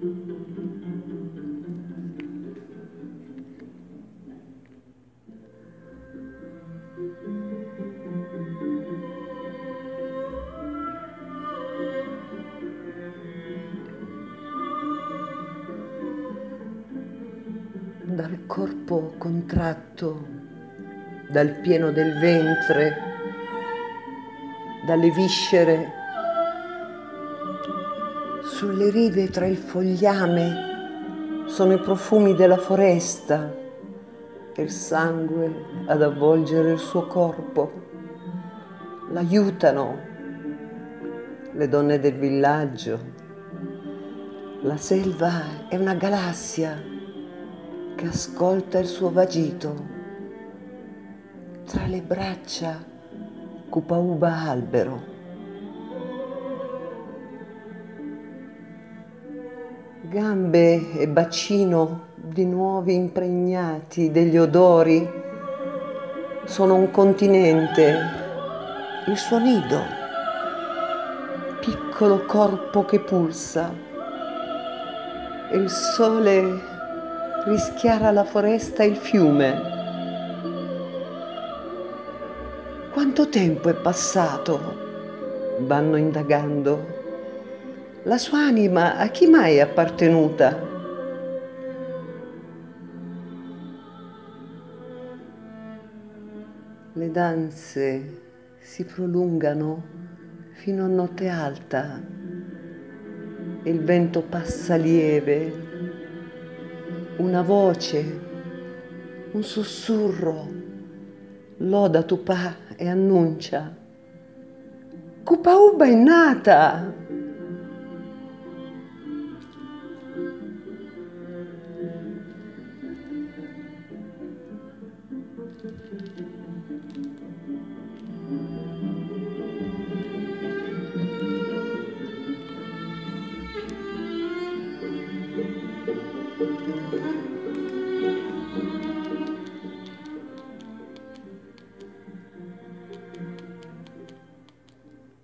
dal corpo contratto, dal pieno del ventre, dalle viscere, sulle rive tra il fogliame sono i profumi della foresta e il sangue ad avvolgere il suo corpo. L'aiutano le donne del villaggio. La selva è una galassia che ascolta il suo vagito. Tra le braccia Cupauba albero. Gambe e bacino di nuovi impregnati degli odori sono un continente, il suo nido, piccolo corpo che pulsa. Il sole rischiara la foresta e il fiume. Quanto tempo è passato? Vanno indagando. La sua anima a chi mai è appartenuta? Le danze si prolungano fino a notte alta e il vento passa lieve, una voce, un sussurro, loda Tupà e annuncia. Cupauba è nata!